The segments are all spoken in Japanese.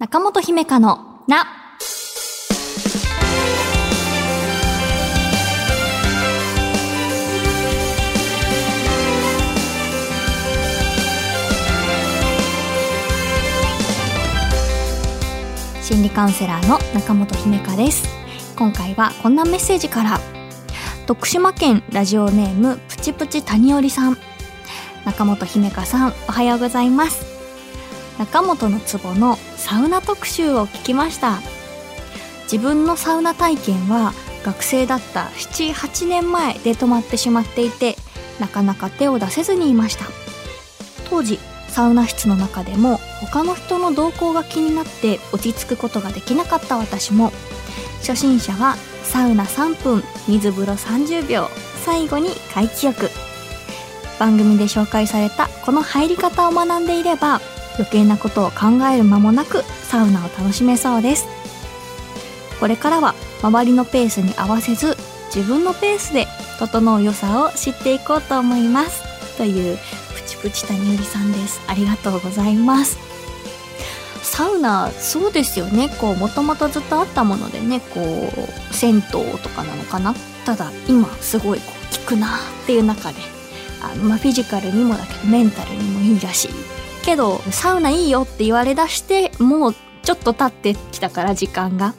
中本姫香のな。心理カウンセラーの中本姫香です。今回はこんなメッセージから。徳島県ラジオネームプチプチ谷織さん。中本姫香さん、おはようございます。中本の壺のサウナ特集を聞きました。自分のサウナ体験は学生だった78年前で止まってしまっていてなかなか手を出せずにいました。当時サウナ室の中でも他の人の動向が気になって落ち着くことができなかった私も初心者はサウナ3分水風呂30秒最後に外気浴。番組で紹介されたこの入り方を学んでいれば余計なことを考える間もなくサウナを楽しめそうです。これからは周りのペースに合わせず自分のペースで整う良さを知っていこうと思います。というプチプチ谷織さんです。ありがとうございます。サウナそうですよね。こうもともとずっとあったものでねこう銭湯とかなのかな。ただ今すごいこう効くなっていう中であの、まあ、フィジカルにもだけどメンタルにもいいらしい。けどサウナいいよって言われだしてもうちょっと経ってきたから時間が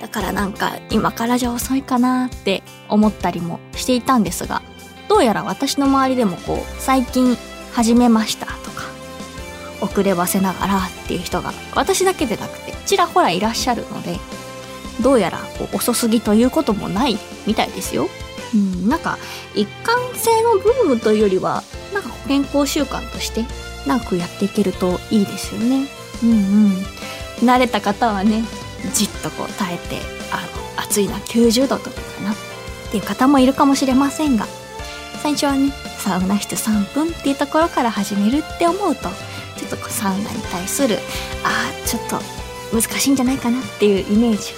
だからなんか今からじゃ遅いかなって思ったりもしていたんですがどうやら私の周りでもこう最近始めましたとか遅ればせながらっていう人が私だけでなくてちらほらいらっしゃるのでどうやらこう遅すぎということもないみたいですよ。うん、なんか一貫性のブームというよりはなんか健康習慣として長くやっていけるといいですよね。うんうん。慣れた方はね、じっとこう耐えて、あの、暑いな90度とかかなっていう方もいるかもしれませんが、最初はね、サウナ室3分っていうところから始めるって思うと、ちょっとこうサウナに対する、ああ、ちょっと難しいんじゃないかなっていうイメージ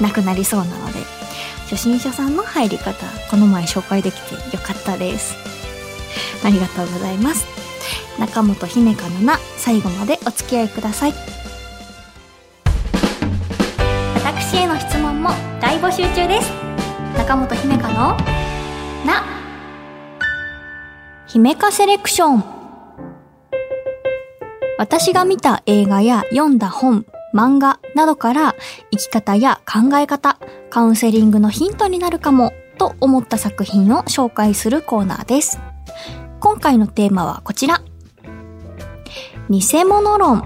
がなくなりそうなので、初心者さんの入り方、この前紹介できてよかったです。ありがとうございます。中本姫香のな最後までお付き合いください。私への質問も大募集中です。中本姫香のな姫香セレクション。私が見た映画や読んだ本漫画などから生き方や考え方カウンセリングのヒントになるかもと思った作品を紹介するコーナーです。今回のテーマはこちら。偽物論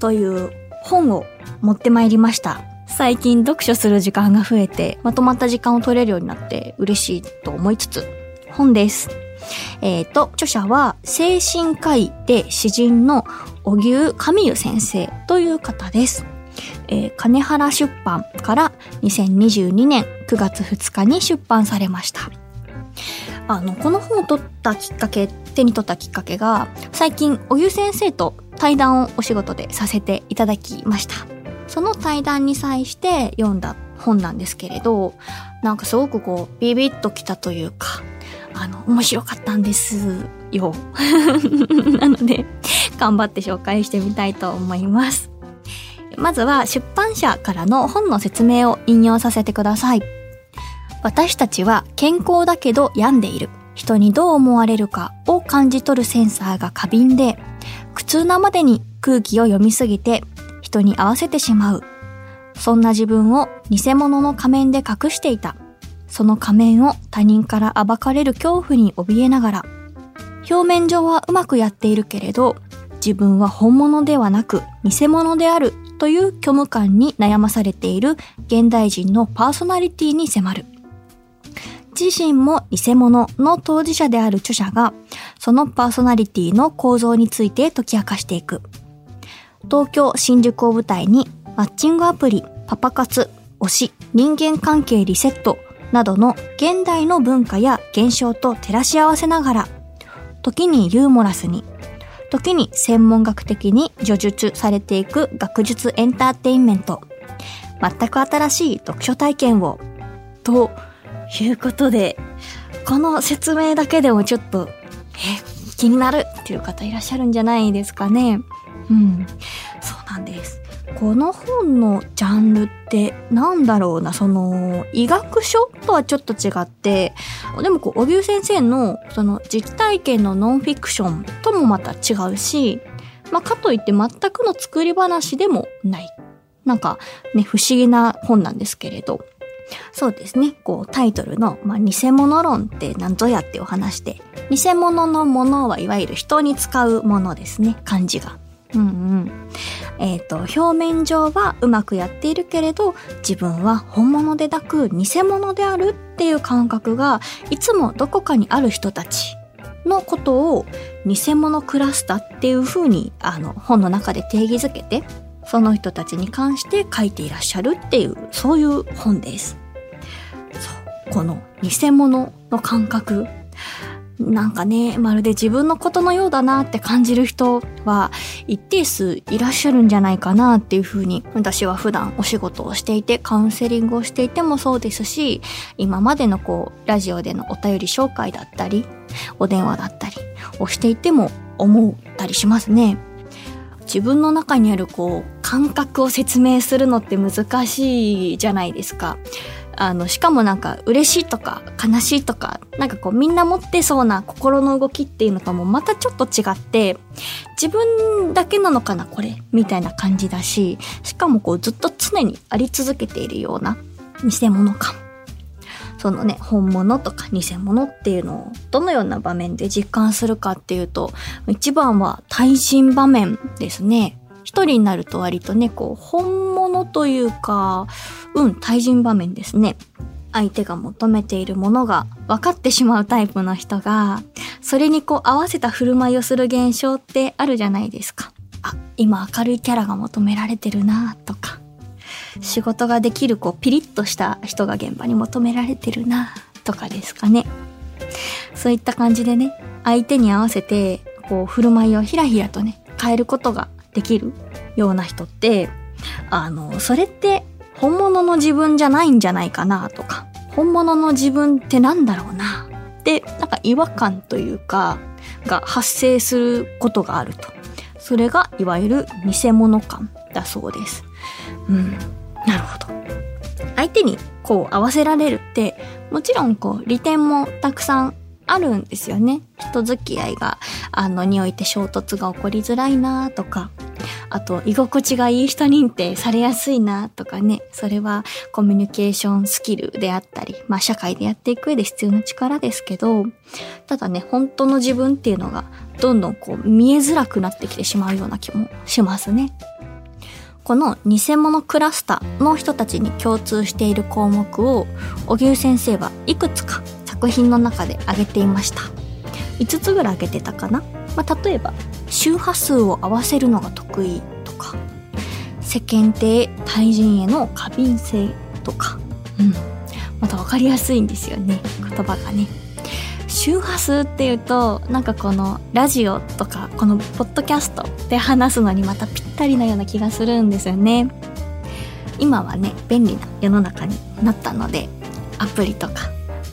という本を持ってまいりました。最近読書する時間が増えて、まとまった時間を取れるようになって嬉しいと思いつつ、本です。えっ、ー、と、著者は精神科医で詩人の荻生神湯先生という方です。えー、金原出版から2022年9月2日に出版されました。あの、この本を取ったきっかけ、手に取ったきっかけが、最近、おゆ先生と対談をお仕事でさせていただきました。その対談に際して読んだ本なんですけれど、なんかすごくこう、ビビッときたというか、あの、面白かったんですよ。なので、頑張って紹介してみたいと思います。まずは出版社からの本の説明を引用させてください。私たちは健康だけど病んでいる。人にどう思われるかを感じ取るセンサーが過敏で、苦痛なまでに空気を読みすぎて人に合わせてしまう。そんな自分を偽物の仮面で隠していた。その仮面を他人から暴かれる恐怖に怯えながら、表面上はうまくやっているけれど、自分は本物ではなく偽物であるという虚無感に悩まされている現代人のパーソナリティに迫る。自身も偽物の当事者である著者が、そのパーソナリティの構造について解き明かしていく。東京、新宿を舞台に、マッチングアプリ、パパ活、推し、人間関係リセットなどの現代の文化や現象と照らし合わせながら、時にユーモラスに、時に専門学的に叙述されていく学術エンターテインメント。全く新しい読書体験を、ということで、この説明だけでもちょっと、え、気になるっていう方いらっしゃるんじゃないですかね。うん。そうなんです。この本のジャンルってなんだろうな、その医学書とはちょっと違って、でもこう、小木先生のその実体験のノンフィクションともまた違うし、まあかといって全くの作り話でもない。なんかね、不思議な本なんですけれど。そうですね。こう、タイトルの、まあ、偽物論って何ぞやってお話で、偽物のものはいわゆる人に使うものですね。漢字が。うんうん。えっ、と、表面上はうまくやっているけれど、自分は本物でなく偽物であるっていう感覚が、いつもどこかにある人たちのことを、偽物クラスターっていう風に、あの、本の中で定義づけて、その人たちに関して書いていらっしゃるっていう、そういう本です。この偽物の感覚。なんかね、まるで自分のことのようだなって感じる人は一定数いらっしゃるんじゃないかなっていうふうに私は普段お仕事をしていてカウンセリングをしていてもそうですし今までのこうラジオでのお便り紹介だったりお電話だったりをしていても思ったりしますね。自分の中にあるこう感覚を説明するのって難しいじゃないですか。あの、しかもなんか嬉しいとか悲しいとか、なんかこうみんな持ってそうな心の動きっていうのともまたちょっと違って、自分だけなのかなこれみたいな感じだし、しかもこうずっと常にあり続けているような偽物感。そのね、本物とか偽物っていうのをどのような場面で実感するかっていうと、一番は対人場面ですね。一人になると割とね、こう、本物というか、うん、対人場面ですね。相手が求めているものが分かってしまうタイプの人が、それにこう合わせた振る舞いをする現象ってあるじゃないですか。あ、今明るいキャラが求められてるなとか、仕事ができるこうピリッとした人が現場に求められてるなとかですかね。そういった感じでね、相手に合わせて、こう振る舞いをひらひらとね、変えることができるような人って、あの、それって本物の自分じゃないんじゃないかなとか、本物の自分ってなんだろうなって、なんか違和感というか、が発生することがあると。それがいわゆる偽物感だそうです。うん、なるほど。相手にこう合わせられるって、もちろんこう利点もたくさんあるんですよね。人付き合いが、あの、において衝突が起こりづらいなとか、あと、居心地がいい人認定されやすいなとかね、それはコミュニケーションスキルであったり、まあ社会でやっていく上で必要な力ですけど、ただね、本当の自分っていうのが、どんどんこう見えづらくなってきてしまうような気もしますね。この偽物クラスターの人たちに共通している項目を、荻生先生はいくつか作品の中で挙げていました。5つぐらい挙げてたかな、まあ、例えば、周波数を合わせるのが得意とか、世間体対人への過敏性とか、うん。また分かりやすいんですよね、言葉がね。周波数っていうと、なんかこのラジオとか、このポッドキャストで話すのにまたぴったりなような気がするんですよね。今はね、便利な世の中になったので、アプリとか、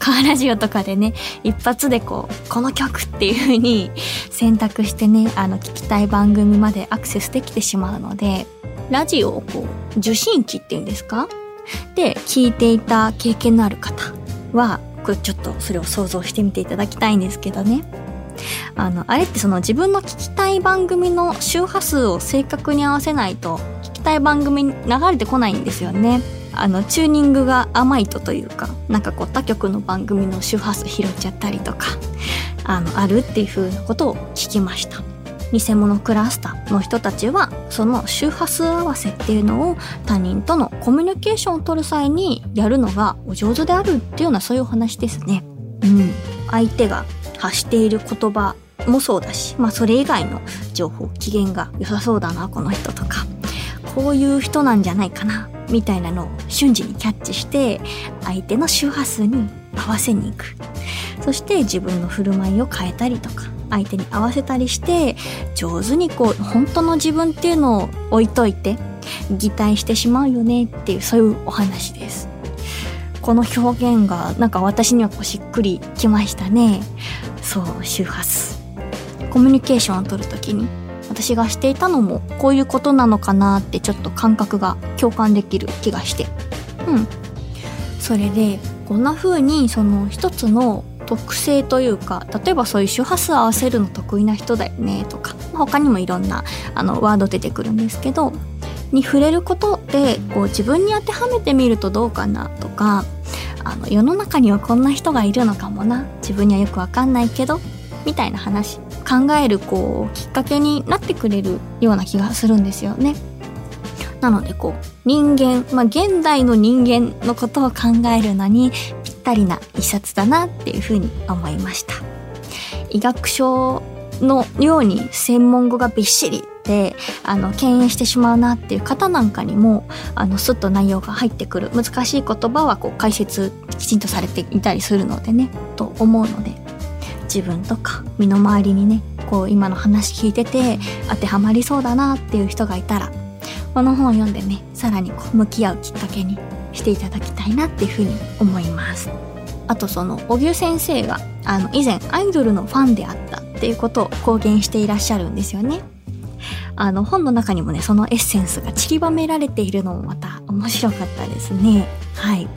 カーラジオとかでね、一発でこう、この曲っていう風に 選択してね、あの、聞きたい番組までアクセスできてしまうので、ラジオをこう、受信機っていうんですか？で、聞いていた経験のある方は、これちょっとそれを想像してみていただきたいんですけどね。あの、あれってその自分の聞きたい番組の周波数を正確に合わせないと、聞きたい番組に流れてこないんですよね。あの、チューニングが甘いとというか、なんかこう他局の番組の周波数拾っちゃったりとか、あの、あるっていう風なことを聞きました。偽物クラスターの人たちは、その周波数合わせっていうのを他人とのコミュニケーションを取る際にやるのがお上手であるっていうようなそういうお話ですね。うん。相手が発している言葉もそうだし、まあそれ以外の情報、機嫌が良さそうだな、この人とか。こういう人なんじゃないかな、みたいなのを瞬時にキャッチして、相手の周波数に合わせに行く。そして自分の振る舞いを変えたりとか、相手に合わせたりして、上手にこう、本当の自分っていうのを置いといて、擬態してしまうよねっていう、そういうお話です。この表現がなんか私にはこうしっくりきましたね。そう、周波数。コミュニケーションを取るときに、私がしていたのもこういうことなのかなってちょっと感覚が共感できる気がして。うん。それでこんな風にその一つの特性というか例えばそういう周波数合わせるの得意な人だよねとか他にもいろんなあのワード出てくるんですけどに触れることでこう自分に当てはめてみるとどうかなとかあの世の中にはこんな人がいるのかもな。自分にはよくわかんないけどみたいな話。考えるこうきっかけになってくれるような気がするんですよね。なのでこう人間、まあ、現代の人間のことを考えるのにぴったりな一冊だなっていうふうに思いました。医学書のように専門語がびっしりであの敬遠してしまうなっていう方なんかにもあのスッと内容が入ってくる難しい言葉はこう解説きちんとされていたりするのでねと思うので自分とか身の回りにねこう今の話聞いてて当てはまりそうだなっていう人がいたらこの本を読んでねさらにこう向き合うきっかけにしていただきたいなっていうふうに思います。あとその荻生先生があの以前アイドルのファンであったっていうことを公言していらっしゃるんですよね。あの本の中にもねそのエッセンスが散りばめられているのもまた面白かったですね。はい。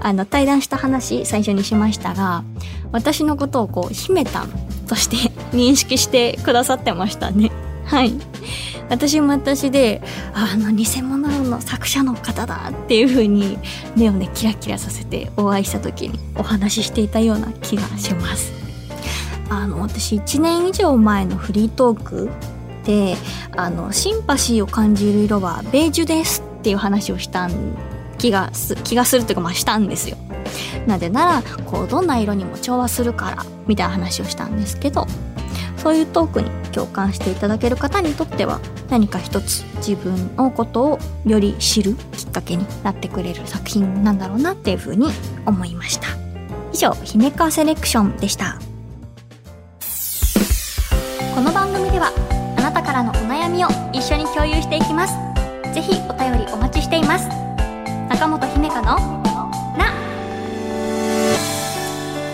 あの対談した話最初にしましたが私のことをこう姫たんとして認識してくださってましたね。はい。私も私であの偽物の作者の方だっていう風に目をねキラキラさせてお会いした時にお話ししていたような気がします。あの私1年以上前のフリートークであのシンパシーを感じる色はベージュですっていう話をした気がす気がするというかまあしたんですよ。なぜならこうどんな色にも調和するからみたいな話をしたんですけどそういうトークに共感していただける方にとっては何か一つ自分のことをより知るきっかけになってくれる作品なんだろうなっていうふうに思いました。以上姫川セレクションでした。この番組ではあなたからのお悩みを一緒に共有していきます。ぜひお便りお待ちしています。中本姫香のな。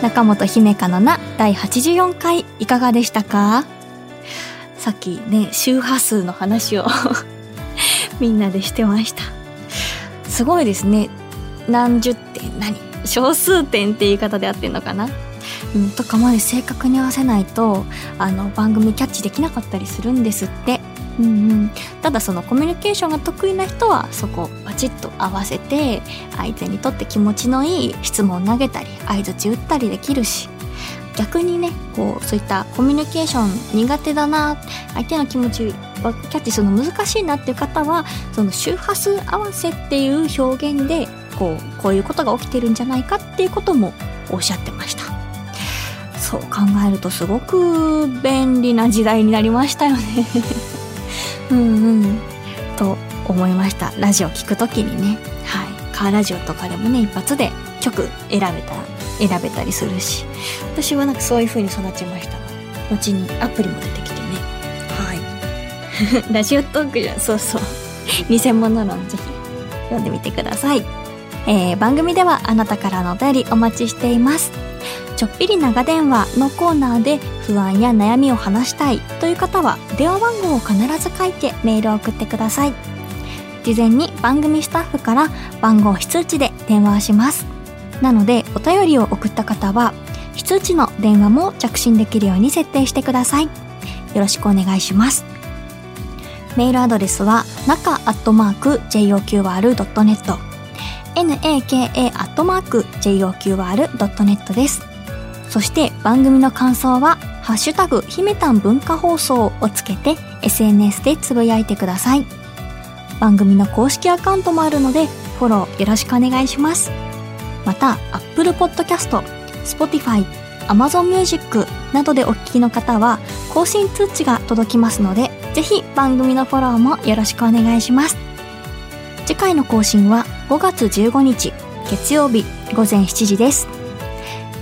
中本姫香のな第84回いかがでしたか？さっきね周波数の話を みんなでしてました。すごいですね。何十点何？小数点って言い方で合ってんのかな？うん、とかまで正確に合わせないとあの番組キャッチできなかったりするんですって。うんうん、ただそのコミュニケーションが得意な人はそこをバチッと合わせて相手にとって気持ちのいい質問投げたり相づち打ったりできるし。逆にねこうそういったコミュニケーション苦手だな相手の気持ちをキャッチするの難しいなっていう方はその周波数合わせっていう表現でこうこういうことが起きてるんじゃないかっていうこともおっしゃってました。そう考えるとすごく便利な時代になりましたよね。うんうん。と思いました。ラジオ聞く時にね。はい。カーラジオとかでもね一発で曲選べた選べたりするし。私はなんかそういう風に育ちました後にアプリも出てきてね。はい。ラジオトークじゃん。そうそう。偽物なのでぜひ読んでみてください、えー、番組ではあなたからのお便りお待ちしています。ちょっぴり長電話のコーナーで不安や悩みを話したいという方は電話番号を必ず書いてメールを送ってください。事前に番組スタッフから番号非通知で電話をします。なのでお便りを送った方は非通知の電話も着信できるように設定してください。よろしくお願いします。メールアドレスは中アットマーク JOQR.net naka アットマーク JOQR.net です。そして番組の感想は、ハッシュタグ、ひめたん文化放送をつけて SNS でつぶやいてください。番組の公式アカウントもあるので、フォローよろしくお願いします。また、Apple Podcast、Spotify、Amazon Music などでお聞きの方は、更新通知が届きますので、ぜひ番組のフォローもよろしくお願いします。次回の更新は5月15日、月曜日午前7時です。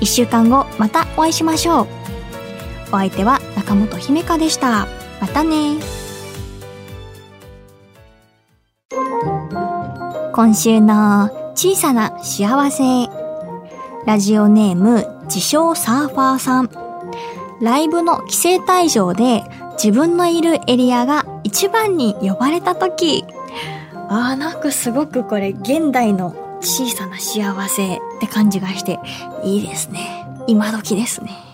1週間後またお会いしましょうお相手は中本姫香でしたまたね今週の小さな幸せラジオネーム自称サーファーさんライブの規制退場で自分のいるエリアが一番に呼ばれた時。あーなんかすごくこれ現代の小さな幸せって感じがしていいですね。今時ですね。